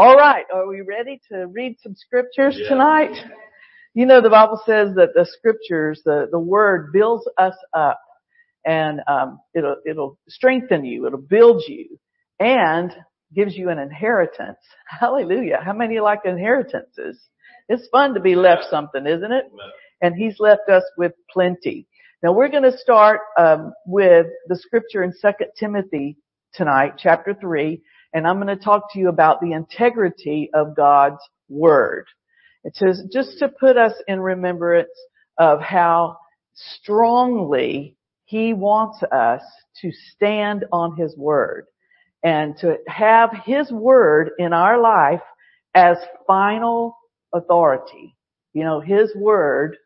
All right, are we ready to read some scriptures Yeah. tonight? You know, the Bible says that the scriptures, the, the word builds us up and, um, it'll, it'll strengthen you, it'll build you and gives you an inheritance. Hallelujah. How many like inheritances? It's fun to be left something, isn't it? And he's left us with plenty. Now we're going to start, um, with the scripture in 2 Timothy tonight, chapter 3, and I'm going to talk to you about the integrity of God's Word. It says, just to put us in remembrance of how strongly He wants us to stand on His Word and to have His Word in our life as final authority. You know, His Word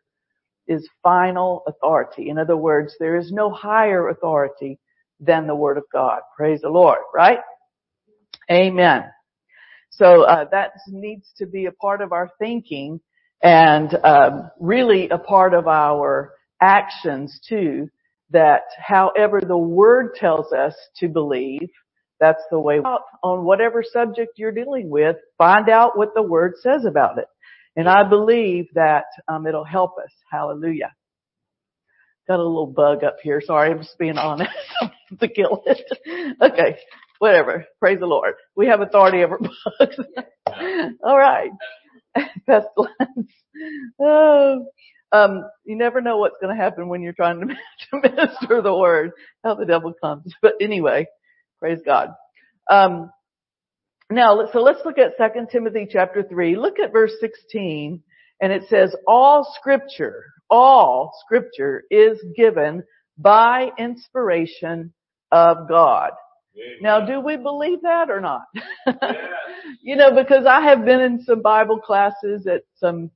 is final authority. In other words, there is no higher authority than the Word of God. Praise the Lord, right? Amen. So uh, that needs to be a part of our thinking and um, really a part of our actions too. That however the Word tells us to believe, that's the way on whatever subject you're dealing with. Find out what the Word says about it, and I believe that um, it'll help us. Hallelujah. Got a little bug up here. Sorry, I'm just being honest. to kill it. Okay, whatever. Praise the Lord. We have authority over bugs. All right. Pestilence. Oh, um, you never know what's going to happen when you're trying to, to minister the word. How the devil comes. But anyway, praise God. Um, now, so let's look at 2 Timothy chapter 3. Look at verse 16 and it says, all scripture, all scripture is given by inspiration of God. Now, do we believe that or not? you know, because I have been in some Bible classes at some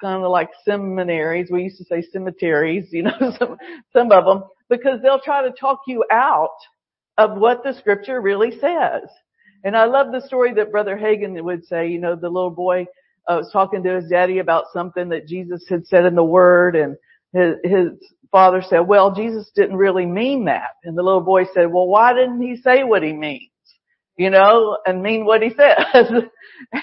kind of like seminaries. We used to say cemeteries, you know, some, some of them, because they'll try to talk you out of what the scripture really says. And I love the story that Brother Hagin would say, you know, the little boy uh, was talking to his daddy about something that Jesus had said in the Word, and his, his father said, "Well, Jesus didn't really mean that." And the little boy said, "Well, why didn't he say what he means? You know, and mean what he says?"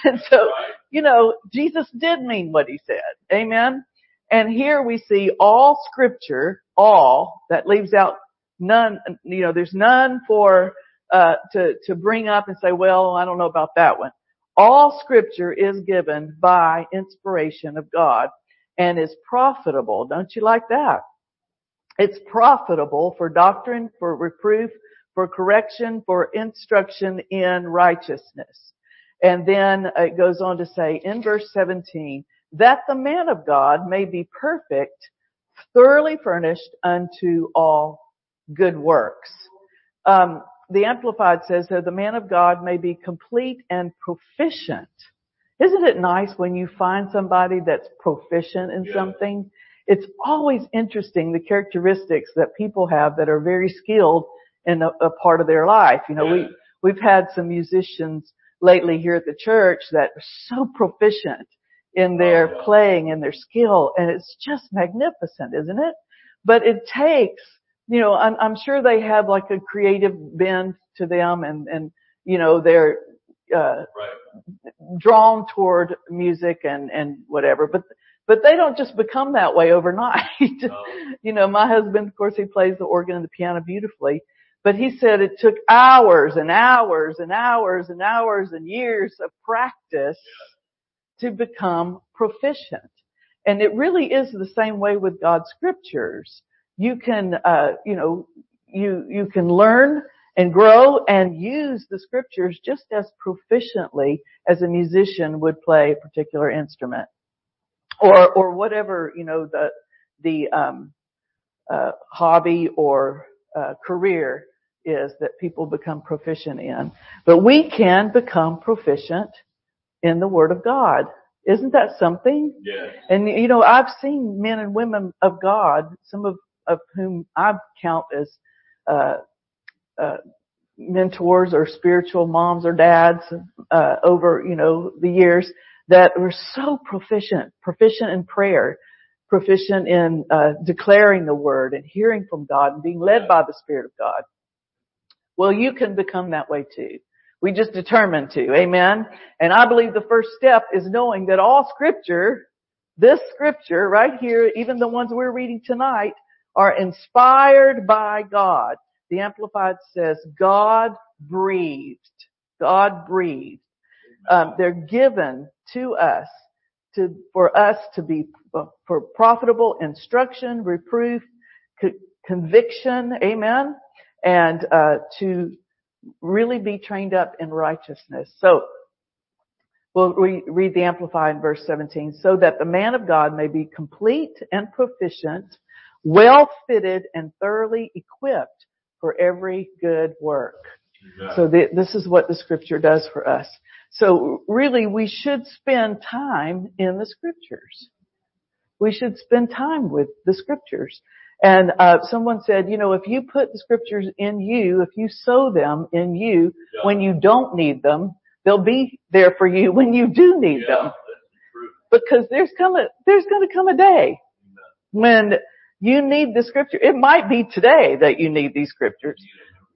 and so, you know, Jesus did mean what he said. Amen. And here we see all Scripture, all that leaves out none. You know, there's none for uh, to to bring up and say, "Well, I don't know about that one." All scripture is given by inspiration of God and is profitable. Don't you like that? It's profitable for doctrine, for reproof, for correction, for instruction in righteousness. And then it goes on to say in verse 17, that the man of God may be perfect, thoroughly furnished unto all good works. Um, the Amplified says that the man of God may be complete and proficient. Isn't it nice when you find somebody that's proficient in Yeah. something? It's always interesting the characteristics that people have that are very skilled in a, a part of their life. You know, Yeah. we, we've had some musicians lately here at the church that are so proficient in their Oh, yeah. playing and their skill and it's just magnificent, isn't it? But it takes you know, I'm, I'm sure they have like a creative bend to them and, and, you know, they're, uh, Right. drawn toward music and, and whatever, but, but they don't just become that way overnight. No. you know, my husband, of course, he plays the organ and the piano beautifully, but he said it took hours and hours and hours and hours and years of practice to become proficient. And it really is the same way with God's scriptures. You can, uh, you know, you, you can learn and grow and use the scriptures just as proficiently as a musician would play a particular instrument. Or, or whatever, you know, the, the, um, uh, hobby or, uh, career is that people become proficient in. But we can become proficient in the Word of God. Isn't that something? Yeah. And you know, I've seen men and women of God, some of, of whom I count as, uh, uh, mentors or spiritual moms or dads, uh, over, you know, the years that were so proficient, proficient in prayer, proficient in, uh, declaring the word and hearing from God and being led by the Spirit of God. Well, you can become that way too. We just determined to. Amen. And I believe the first step is knowing that all scripture, this scripture right here, even the ones we're reading tonight, are inspired by God. The Amplified says God breathed. God breathed. Um, they're given to us to, for us to be, for profitable instruction, reproof, co- conviction, amen, and, uh, to really be trained up in righteousness. So, we'll re- read the Amplified in verse 17, so that the man of God may be complete and proficient, well fitted and thoroughly equipped for every good work. So the, this is what the scripture does for us. So really we should spend time in the scriptures. We should spend time with the scriptures. And uh, someone said, you know, if you put the scriptures in you, if you sow them in you Yeah. when you don't need them, they'll be there for you when you do need Yeah, them. Because there's come a, there's going to come a day when you need the scripture. It might be today that you need these scriptures.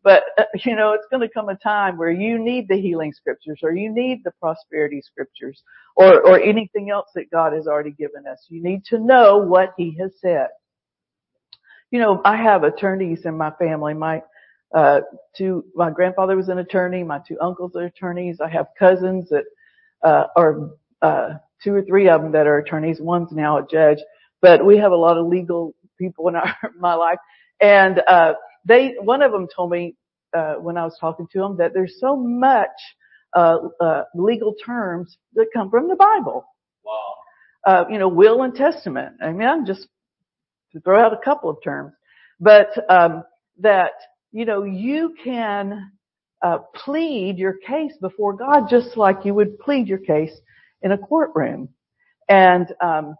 But, uh, you know, it's going to come a time where you need the healing scriptures or you need the prosperity scriptures or, or anything else that God has already given us. You need to know what he has said. You know, I have attorneys in my family. My, uh, two, my grandfather was an attorney. My two uncles are attorneys. I have cousins that, uh, are, uh, two or three of them that are attorneys. One's now a judge, but we have a lot of legal people in our, my life. And, uh, they, one of them told me, uh, when I was talking to them that there's so much, uh, uh, legal terms that come from the Bible. Wow. Uh, you know, will and testament. I mean, I'm just to throw out a couple of terms, but, um, that, you know, you can, uh, plead your case before God just like you would plead your case in a courtroom. And, um,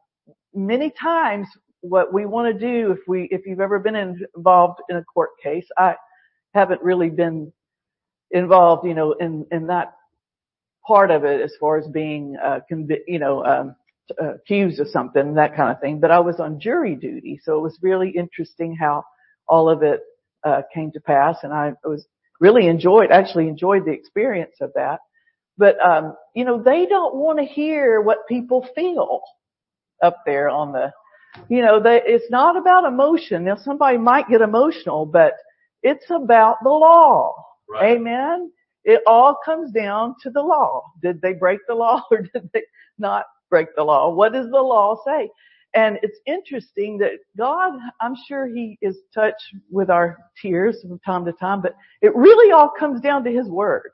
many times what we want to do if we, if you've ever been involved in a court case, I haven't really been involved, you know, in, in that part of it as far as being, uh, convi- you know, um, accused of something, that kind of thing. But I was on jury duty, so it was really interesting how all of it uh, came to pass, and I was really enjoyed, actually enjoyed the experience of that. But um, you know, they don't want to hear what people feel up there on the, you know, they, it's not about emotion. Now somebody might get emotional, but it's about the law. Right. Amen. It all comes down to the law. Did they break the law or did they not break the law? What does the law say? And it's interesting that God, I'm sure He is touched with our tears from time to time, but it really all comes down to His Word.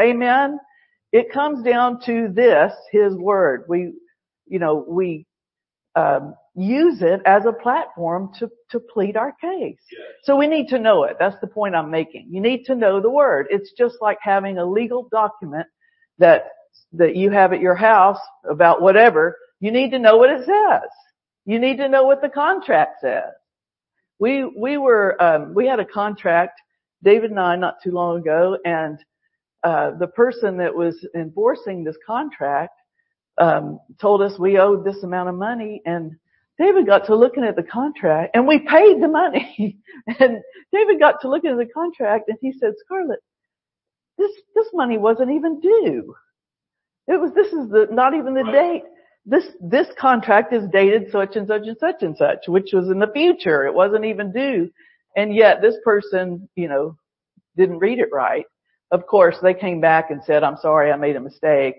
Amen. It comes down to this, His Word. We, you know, we, um, use it as a platform to, to plead our case. Yes. So we need to know it. That's the point I'm making. You need to know the word. It's just like having a legal document that, that you have at your house about whatever. You need to know what it says. You need to know what the contract says. We, we were, um, we had a contract, David and I, not too long ago, and, uh, the person that was enforcing this contract, um, told us we owed this amount of money and David got to looking at the contract and we paid the money. and David got to looking at the contract and he said, Scarlett, this, this money wasn't even due. It was, this is the, not even the date. This, this contract is dated such and such and such and such, which was in the future. It wasn't even due. And yet this person, you know, didn't read it right. Of course, they came back and said, I'm sorry, I made a mistake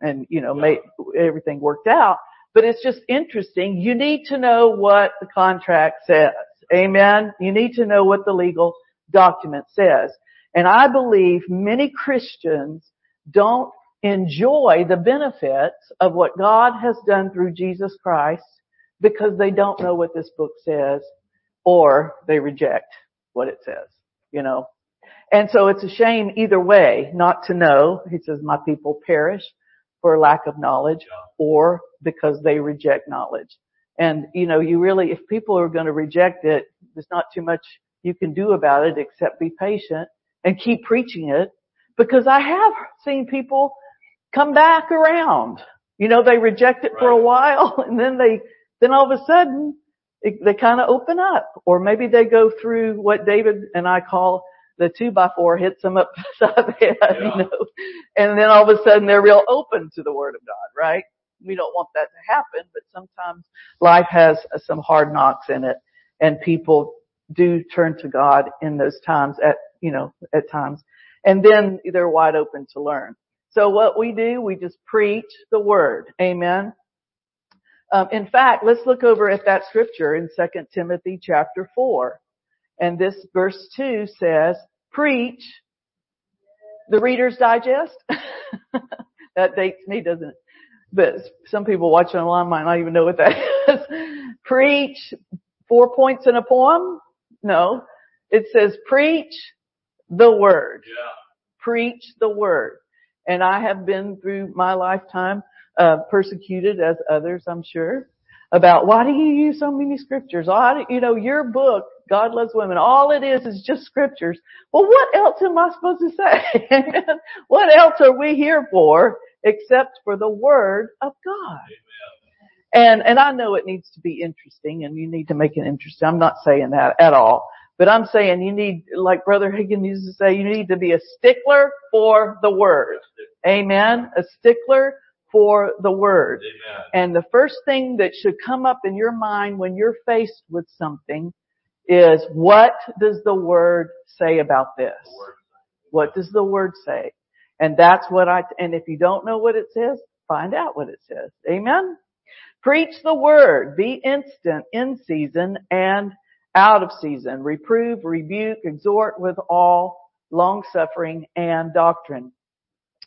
and, you know, made, everything worked out. But it's just interesting. You need to know what the contract says. Amen. You need to know what the legal document says. And I believe many Christians don't enjoy the benefits of what God has done through Jesus Christ because they don't know what this book says or they reject what it says, you know. And so it's a shame either way not to know. He says, my people perish for lack of knowledge or because they reject knowledge. And, you know, you really, if people are going to reject it, there's not too much you can do about it except be patient and keep preaching it because I have seen people come back around. You know, they reject it for a while and then they, then all of a sudden it, they kind of open up or maybe they go through what David and I call the two by four hits them upside the head, yeah. you know, and then all of a sudden they're real open to the Word of God, right? We don't want that to happen, but sometimes life has some hard knocks in it and people do turn to God in those times at, you know, at times. And then they're wide open to learn. So what we do, we just preach the Word. Amen. Um, in fact, let's look over at that scripture in 2 Timothy chapter 4. And this verse 2 says, preach the Reader's Digest. that dates me, doesn't it? But some people watching online might not even know what that is. preach four points in a poem? No. It says preach the word. Yeah. Preach the word. And I have been through my lifetime uh, persecuted as others, I'm sure, about why do you use so many scriptures? Do, you know, your book, God Loves Women, all it is is just scriptures. Well, what else am I supposed to say? what else are we here for except for the Word of God? And, and I know it needs to be interesting and you need to make it interesting. I'm not saying that at all. But I'm saying you need, like Brother Hagin used to say, you need to be a stickler for the Word. Amen. A stickler for the word. Amen. And the first thing that should come up in your mind when you're faced with something is what does the word say about this? What does the word say? And that's what I, and if you don't know what it says, find out what it says. Amen? Preach the word. Be instant in season and out of season. Reprove, rebuke, exhort with all long suffering and doctrine.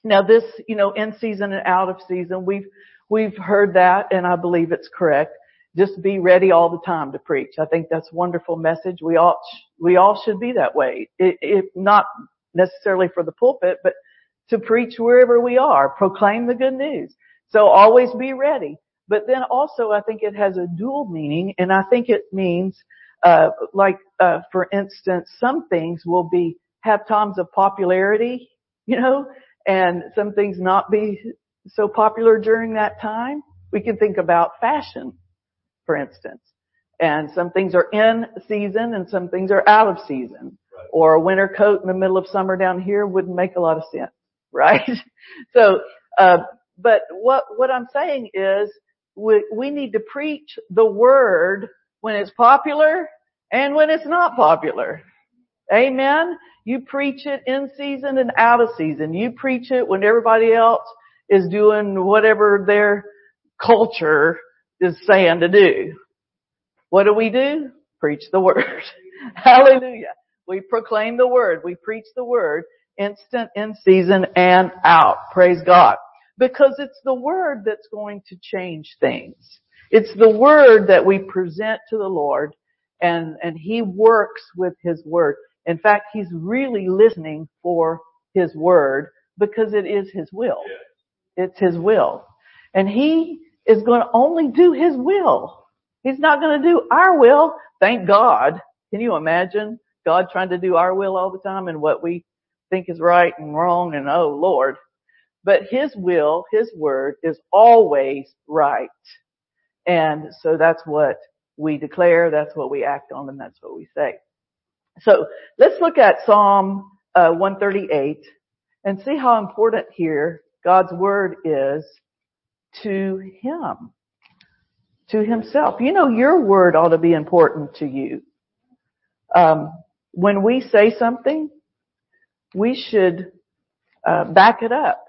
Now this, you know, in season and out of season, we've, we've heard that and I believe it's correct. Just be ready all the time to preach. I think that's a wonderful message. We all, we all should be that way. It, it, not necessarily for the pulpit, but to preach wherever we are, proclaim the good news. So always be ready. But then also I think it has a dual meaning and I think it means, uh, like, uh, for instance, some things will be, have times of popularity, you know, and some things not be so popular during that time. We can think about fashion, for instance. And some things are in season and some things are out of season. Right. Or a winter coat in the middle of summer down here wouldn't make a lot of sense, right? so, uh, but what, what I'm saying is we, we need to preach the word when it's popular and when it's not popular. Amen. You preach it in season and out of season. You preach it when everybody else is doing whatever their culture is saying to do. What do we do? Preach the word. Hallelujah. We proclaim the word. We preach the word instant, in season, and out. Praise God. Because it's the word that's going to change things. It's the word that we present to the Lord and, and He works with His word. In fact, he's really listening for his word because it is his will. It's his will. And he is going to only do his will. He's not going to do our will. Thank God. Can you imagine God trying to do our will all the time and what we think is right and wrong and oh Lord. But his will, his word is always right. And so that's what we declare, that's what we act on, and that's what we say. So let's look at Psalm uh, 138 and see how important here God's word is to him, to himself. You know, your word ought to be important to you. Um, when we say something, we should uh, back it up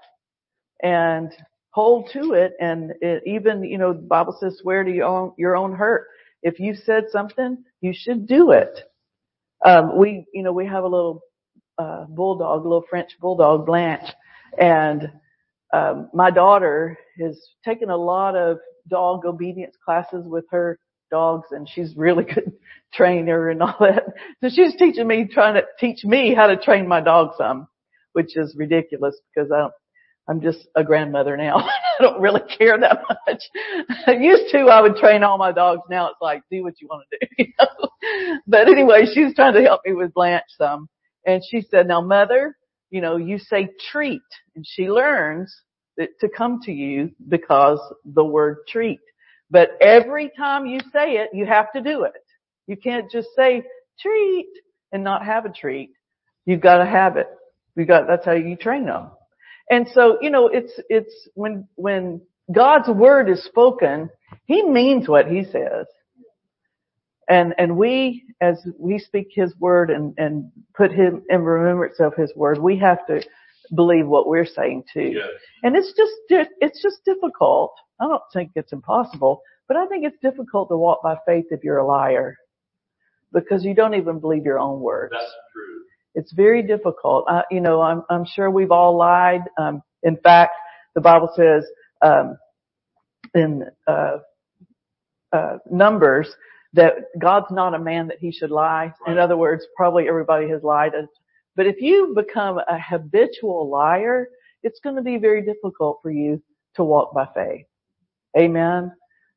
and hold to it. And it, even, you know, the Bible says, swear to your own, your own hurt. If you said something, you should do it. Um, we, you know, we have a little, uh, bulldog, a little French bulldog, Blanche, and, um, my daughter has taken a lot of dog obedience classes with her dogs and she's really good trainer and all that. So she's teaching me, trying to teach me how to train my dog some, which is ridiculous because I don't, I'm just a grandmother now. I don't really care that much. I used to, I would train all my dogs. Now it's like, do what you want to do. You know? But anyway, she was trying to help me with Blanche some. And she said, now mother, you know, you say treat. And she learns that, to come to you because the word treat. But every time you say it, you have to do it. You can't just say treat and not have a treat. You've got to have it. You got, that's how you train them. And so, you know, it's, it's when, when God's word is spoken, He means what He says. And, and we, as we speak His word and, and put Him in remembrance of His word, we have to believe what we're saying too. Yes. And it's just, it's just difficult. I don't think it's impossible, but I think it's difficult to walk by faith if you're a liar. Because you don't even believe your own words. That's true. It's very difficult. I, you know, I'm, I'm sure we've all lied. Um, in fact, the Bible says, um, in, uh, uh, Numbers that God's not a man that he should lie. In other words, probably everybody has lied. But if you become a habitual liar, it's going to be very difficult for you to walk by faith. Amen.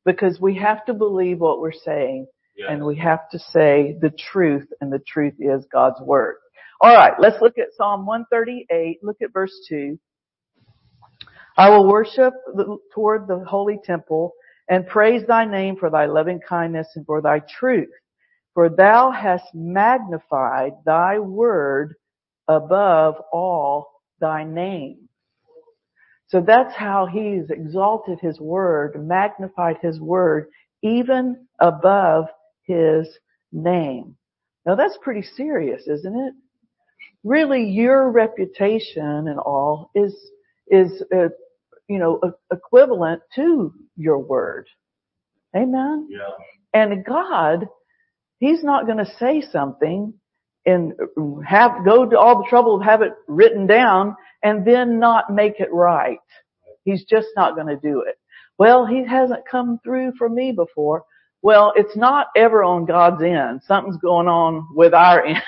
Because we have to believe what we're saying Yes. and we have to say the truth and the truth is God's word. All right, let's look at Psalm 138. Look at verse 2. I will worship the, toward the holy temple and praise thy name for thy loving kindness and for thy truth. For thou hast magnified thy word above all thy name. So that's how he's exalted his word, magnified his word, even above his name. Now that's pretty serious, isn't it? Really, your reputation and all is, is, uh, you know, e- equivalent to your word. Amen? Yeah. And God, He's not going to say something and have, go to all the trouble of have it written down and then not make it right. He's just not going to do it. Well, He hasn't come through for me before. Well, it's not ever on God's end. Something's going on with our end.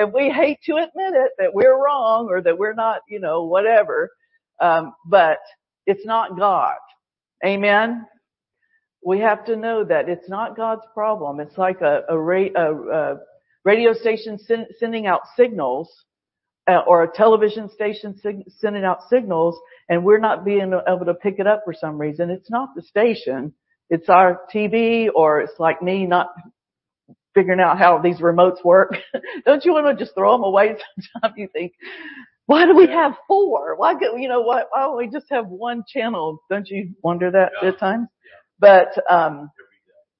And we hate to admit it that we're wrong or that we're not, you know, whatever. Um, but it's not God. Amen we have to know that it's not God's problem. It's like a, a, ra- a, a radio station sen- sending out signals, uh, or a television station sig- sending out signals, and we're not being able to pick it up for some reason. It's not the station. It's our TV, or it's like me not figuring out how these remotes work. don't you want to just throw them away sometimes? You think, why do we have four? Why, go- you know, why, why don't we just have one channel? Don't you wonder that Yeah. at times? But, um,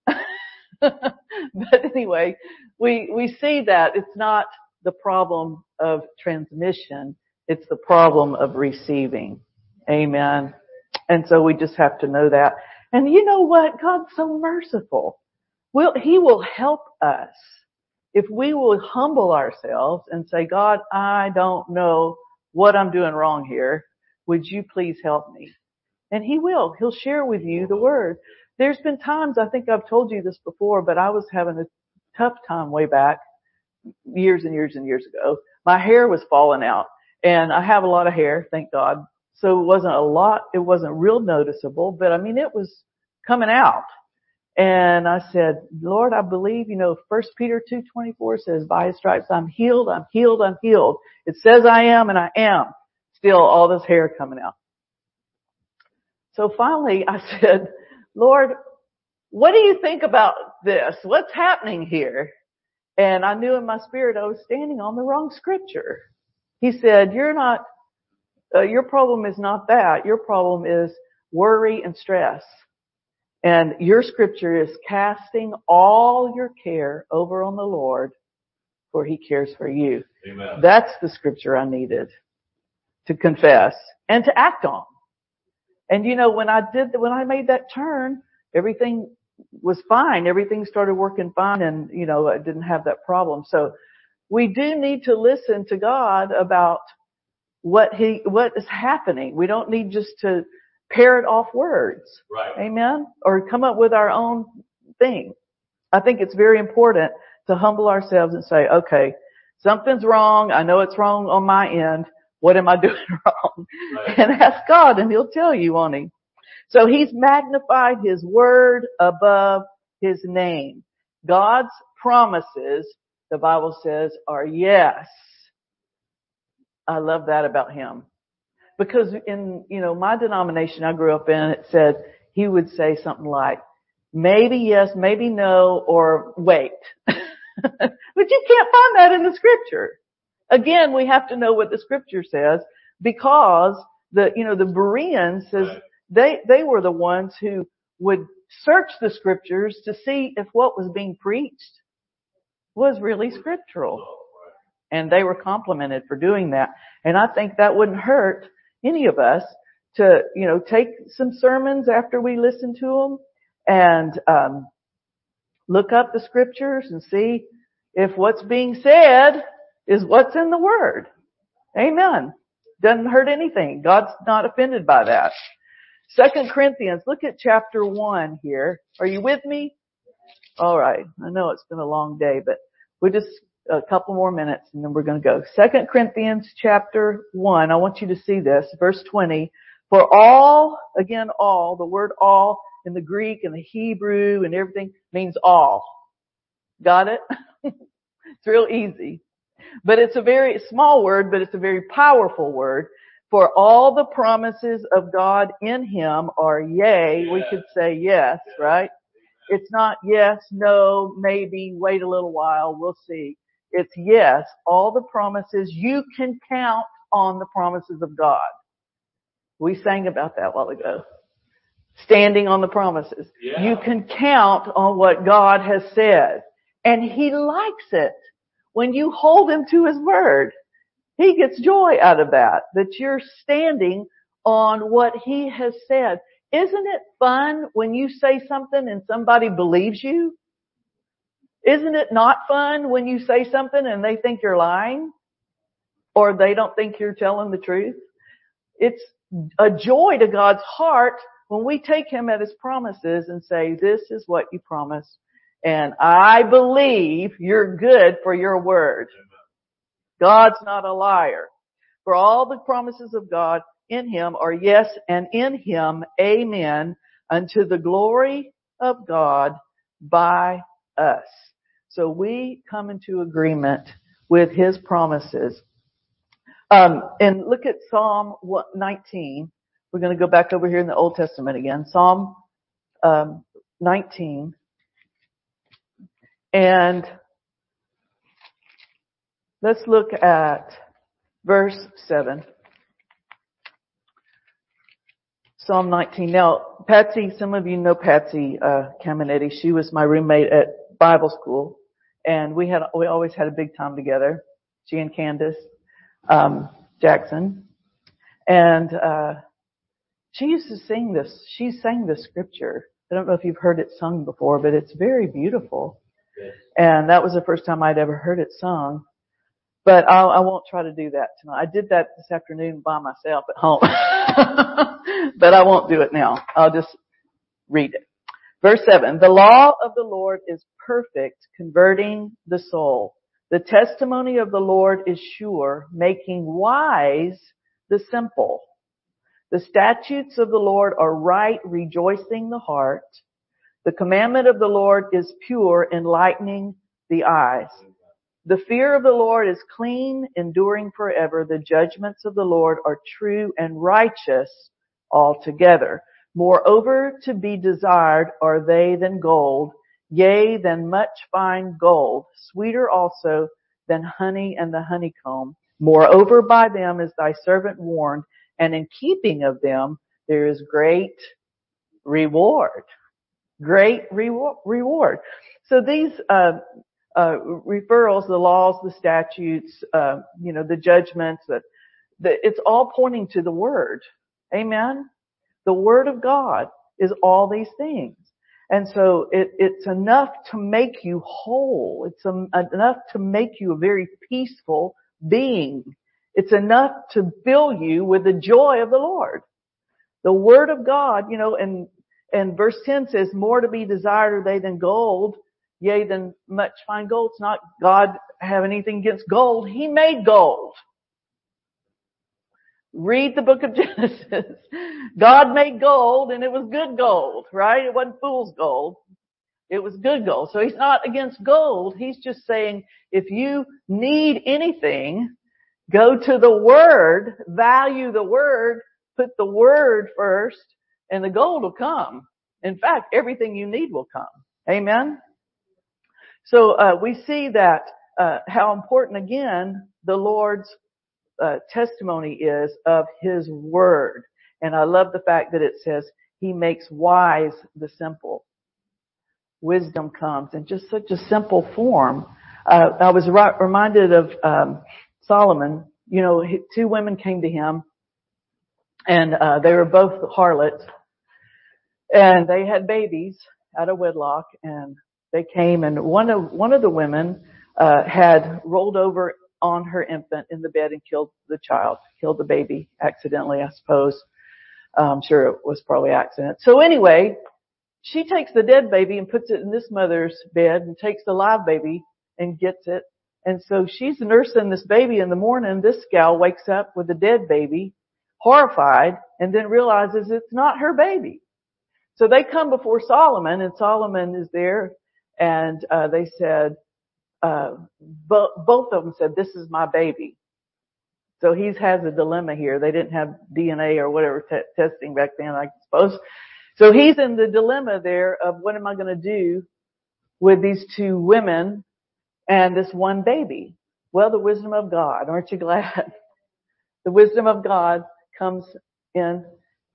but anyway, we, we see that it's not the problem of transmission. It's the problem of receiving. Amen. And so we just have to know that. And you know what? God's so merciful. Will, He will help us if we will humble ourselves and say, God, I don't know what I'm doing wrong here. Would you please help me? And He will. He'll share with you the word. There's been times, I think I've told you this before, but I was having a tough time way back years and years and years ago. My hair was falling out and I have a lot of hair, thank God. So it wasn't a lot, it wasn't real noticeable, but I mean, it was coming out. And I said, Lord, I believe, you know, first Peter 2.24 says, by his stripes I'm healed, I'm healed, I'm healed. It says I am and I am. Still all this hair coming out. So finally I said, Lord, what do you think about this? What's happening here? And I knew in my spirit I was standing on the wrong scripture. He said, you're not, uh, your problem is not that. Your problem is worry and stress. And your scripture is casting all your care over on the Lord for he cares for you. Amen. That's the scripture I needed to confess and to act on. And you know, when I did, when I made that turn, everything was fine. Everything started working fine and, you know, I didn't have that problem. So we do need to listen to God about what he, what is happening. We don't need just to parrot off words. Right. Amen. Or come up with our own thing. I think it's very important to humble ourselves and say, okay, something's wrong. I know it's wrong on my end. What am I doing wrong? Right. And ask God and he'll tell you, won't he? So he's magnified his word above his name. God's promises, the Bible says, are yes. I love that about him. Because in, you know, my denomination I grew up in, it said, he would say something like, maybe yes, maybe no, or wait. but you can't find that in the scripture. Again, we have to know what the scripture says because the, you know, the Bereans says they, they were the ones who would search the scriptures to see if what was being preached was really scriptural. And they were complimented for doing that. And I think that wouldn't hurt any of us to, you know, take some sermons after we listen to them and, um, look up the scriptures and see if what's being said is what's in the word. Amen. Doesn't hurt anything. God's not offended by that. Second Corinthians, look at chapter one here. Are you with me? All right. I know it's been a long day, but we just a couple more minutes and then we're going to go. Second Corinthians chapter one. I want you to see this, verse 20. For all, again, all, the word all in the Greek and the Hebrew and everything means all. Got it? it's real easy. But it's a very small word, but it's a very powerful word. For all the promises of God in Him are yea. We could say yes, right? It's not yes, no, maybe, wait a little while, we'll see. It's yes, all the promises, you can count on the promises of God. We sang about that a while ago. Standing on the promises. Yeah. You can count on what God has said. And He likes it when you hold Him to His word. He gets joy out of that, that you're standing on what He has said. Isn't it fun when you say something and somebody believes you? Isn't it not fun when you say something and they think you're lying? Or they don't think you're telling the truth? It's a joy to God's heart when we take Him at His promises and say, this is what you promised. And I believe you're good for your word. God's not a liar. For all the promises of God in Him are yes and in Him amen unto the glory of God by us. So we come into agreement with His promises. Um, and look at Psalm 19. We're going to go back over here in the Old Testament again. Psalm um, 19. And let's look at verse 7. Psalm 19. Now, Patsy, some of you know Patsy uh, Cameneti. She was my roommate at Bible school, and we had we always had a big time together. She and Candace um, Jackson, and uh, she used to sing this. She sang this scripture. I don't know if you've heard it sung before, but it's very beautiful. Yes. And that was the first time I'd ever heard it sung. But I'll, I won't try to do that tonight. I did that this afternoon by myself at home. but I won't do it now. I'll just read it. Verse 7. The law of the Lord is perfect, converting the soul. The testimony of the Lord is sure, making wise the simple. The statutes of the Lord are right, rejoicing the heart. The commandment of the Lord is pure, enlightening the eyes. The fear of the Lord is clean, enduring forever. The judgments of the Lord are true and righteous altogether. Moreover, to be desired are they than gold, yea, than much fine gold, sweeter also than honey and the honeycomb. Moreover, by them is thy servant warned, and in keeping of them there is great reward. Great reward. So these uh, uh, referrals, the laws, the statutes, uh, you know, the judgments, that it's all pointing to the Word. Amen. The Word of God is all these things. And so it, it's enough to make you whole. It's um, enough to make you a very peaceful being. It's enough to fill you with the joy of the Lord. The Word of God, you know, and, and verse 10 says, more to be desired are they than gold, yea, than much fine gold. It's not God have anything against gold. He made gold. Read the book of Genesis. God made gold and it was good gold, right? It wasn't fool's gold. It was good gold. So he's not against gold. He's just saying if you need anything, go to the word, value the word, put the word first, and the gold will come. In fact, everything you need will come. Amen? So uh, we see that uh, how important again the Lord's uh, testimony is of His Word, and I love the fact that it says He makes wise the simple. Wisdom comes in just such a simple form. Uh, I was ri- reminded of um, Solomon. You know, two women came to him, and uh, they were both harlots, and they had babies out of wedlock, and they came, and one of one of the women uh, had rolled over on her infant in the bed and killed the child, killed the baby accidentally, I suppose. I'm sure it was probably accident. So anyway, she takes the dead baby and puts it in this mother's bed and takes the live baby and gets it. And so she's nursing this baby in the morning. This gal wakes up with the dead baby, horrified, and then realizes it's not her baby. So they come before Solomon and Solomon is there and uh, they said, uh, bo- both of them said, "This is my baby." So he has a dilemma here. They didn't have DNA or whatever t- testing back then, I suppose. So he's in the dilemma there of what am I going to do with these two women and this one baby? Well, the wisdom of God. Aren't you glad? the wisdom of God comes in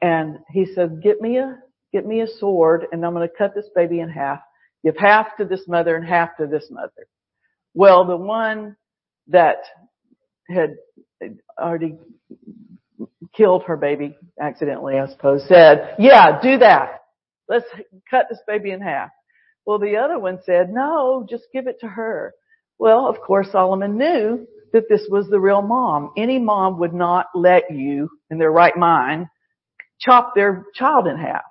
and he says, get me a, get me a sword and I'm going to cut this baby in half Give half to this mother and half to this mother. Well, the one that had already killed her baby accidentally, I suppose, said, yeah, do that. Let's cut this baby in half. Well, the other one said, no, just give it to her. Well, of course, Solomon knew that this was the real mom. Any mom would not let you, in their right mind, chop their child in half.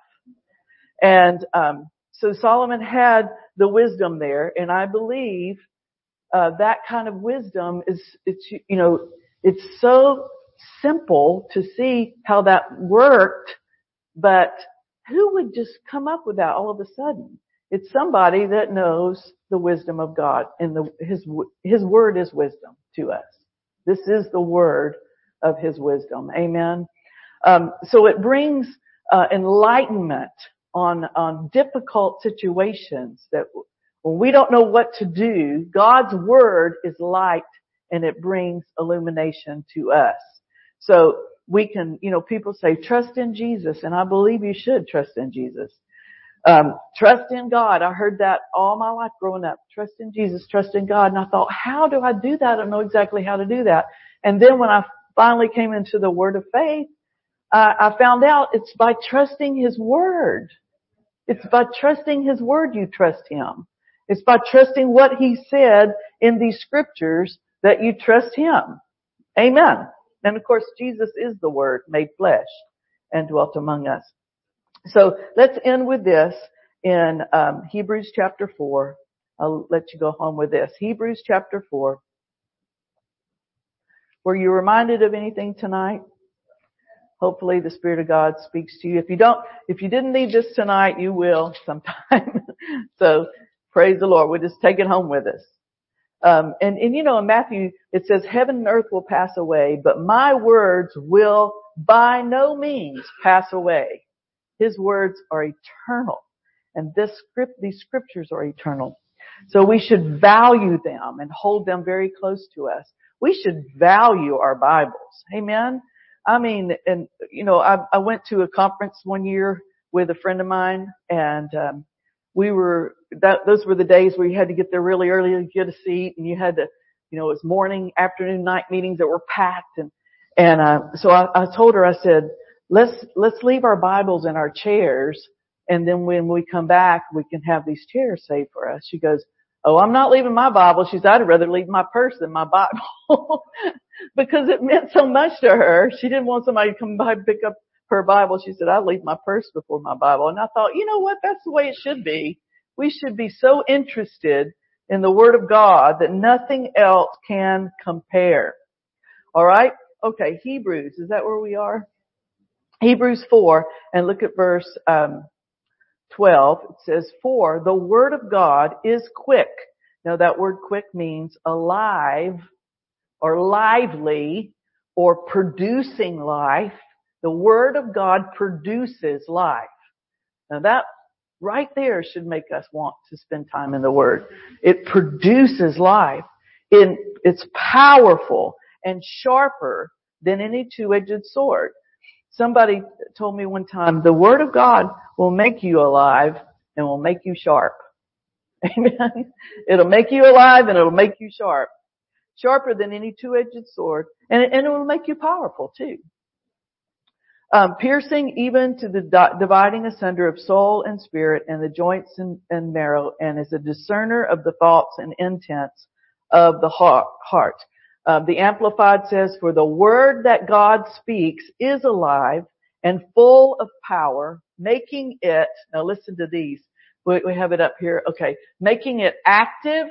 And um, so Solomon had the wisdom there, and I believe uh, that kind of wisdom is, it's, you know, it's so simple to see how that worked, but who would just come up with that all of a sudden? It's somebody that knows the wisdom of God, and the, His His word is wisdom to us. This is the word of His wisdom. Amen. Um, so it brings uh, enlightenment on, on difficult situations that when we don't know what to do, God's word is light and it brings illumination to us. So we can, you know, people say trust in Jesus and I believe you should trust in Jesus. Um, trust in God. I heard that all my life growing up. Trust in Jesus, trust in God. And I thought, how do I do that? I don't know exactly how to do that. And then when I finally came into the word of faith, uh, I found out it's by trusting His word. It's by trusting His Word you trust Him. It's by trusting what He said in these scriptures that you trust Him. Amen. And of course, Jesus is the Word made flesh and dwelt among us. So let's end with this in um, Hebrews chapter 4. I'll let you go home with this. Hebrews chapter 4. Were you reminded of anything tonight? Hopefully the Spirit of God speaks to you. If you don't, if you didn't need this tonight, you will sometime. so praise the Lord. We'll just take it home with us. Um, and, and you know, in Matthew, it says heaven and earth will pass away, but my words will by no means pass away. His words are eternal. And this script, these scriptures are eternal. So we should value them and hold them very close to us. We should value our Bibles. Amen. I mean, and you know, I, I went to a conference one year with a friend of mine, and um, we were that those were the days where you had to get there really early to get a seat, and you had to, you know, it was morning, afternoon, night meetings that were packed, and and uh, so I, I told her, I said, let's let's leave our Bibles in our chairs, and then when we come back, we can have these chairs saved for us. She goes, Oh, I'm not leaving my Bible. She said, I'd rather leave my purse than my Bible. because it meant so much to her. She didn't want somebody to come by and pick up her Bible. She said, I leave my purse before my Bible. And I thought, you know what? That's the way it should be. We should be so interested in the Word of God that nothing else can compare. Alright? Okay, Hebrews. Is that where we are? Hebrews 4 and look at verse, um, 12. It says, for the Word of God is quick. Now that word quick means alive or lively or producing life. The Word of God produces life. Now that right there should make us want to spend time in the Word. It produces life. It, it's powerful and sharper than any two-edged sword. Somebody told me one time, the Word of God will make you alive and will make you sharp. Amen. It'll make you alive and it'll make you sharp. Sharper than any two-edged sword. And, and it will make you powerful too. Um, piercing even to the di- dividing asunder of soul and spirit and the joints and, and marrow and is a discerner of the thoughts and intents of the heart. Uh, the Amplified says, for the word that God speaks is alive and full of power, making it, now listen to these, we, we have it up here, okay, making it active,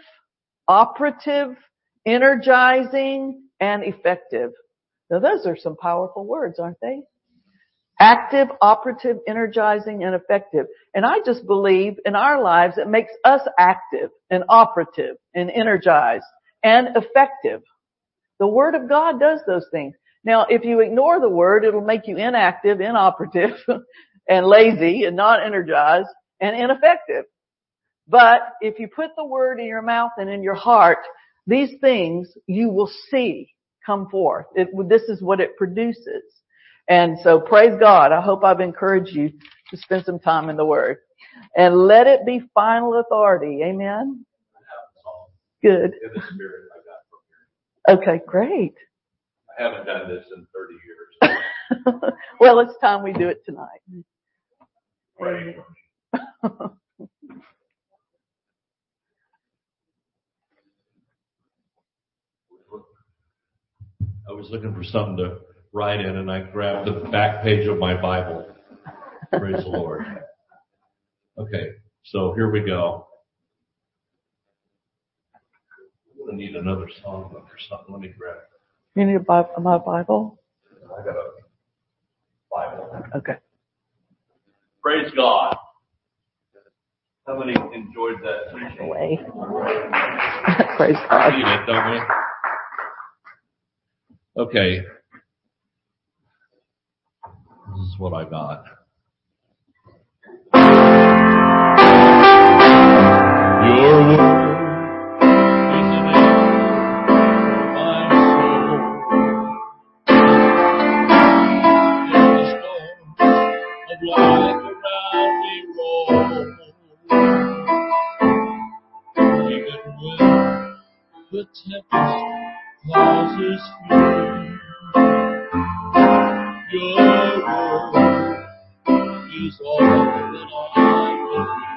operative, energizing, and effective. Now those are some powerful words, aren't they? Active, operative, energizing, and effective. And I just believe in our lives it makes us active and operative and energized and effective. The Word of God does those things. Now, if you ignore the Word, it'll make you inactive, inoperative, and lazy, and not energized, and ineffective. But if you put the Word in your mouth and in your heart, these things you will see come forth. It, this is what it produces. And so praise God. I hope I've encouraged you to spend some time in the Word. And let it be final authority. Amen? Good. Okay, great. I haven't done this in 30 years. well, it's time we do it tonight. Pray. I was looking for something to write in and I grabbed the back page of my Bible. Praise the Lord. Okay, so here we go. I'm gonna need another songbook or something. Let me grab. You need a Bible, my Bible? I got a Bible. Okay. Praise God. How many enjoyed that preaching? Away. praise God. We need it, don't we? Okay. This is what I got. Your word the tempest causes fear, is all that I need.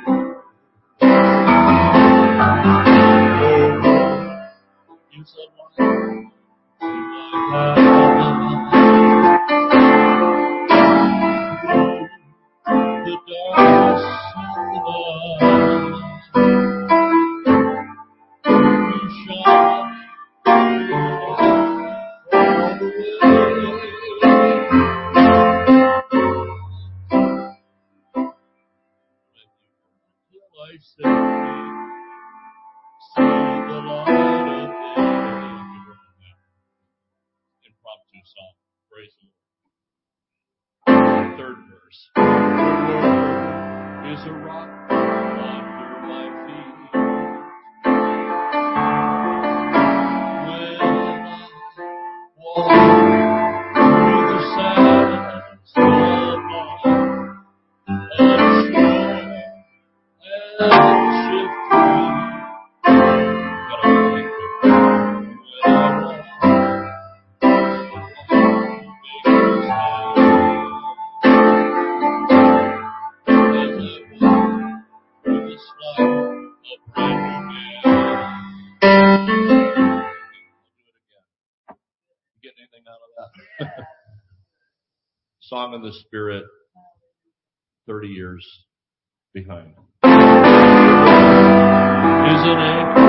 Out of that? Song in the Spirit, 30 years behind. Is an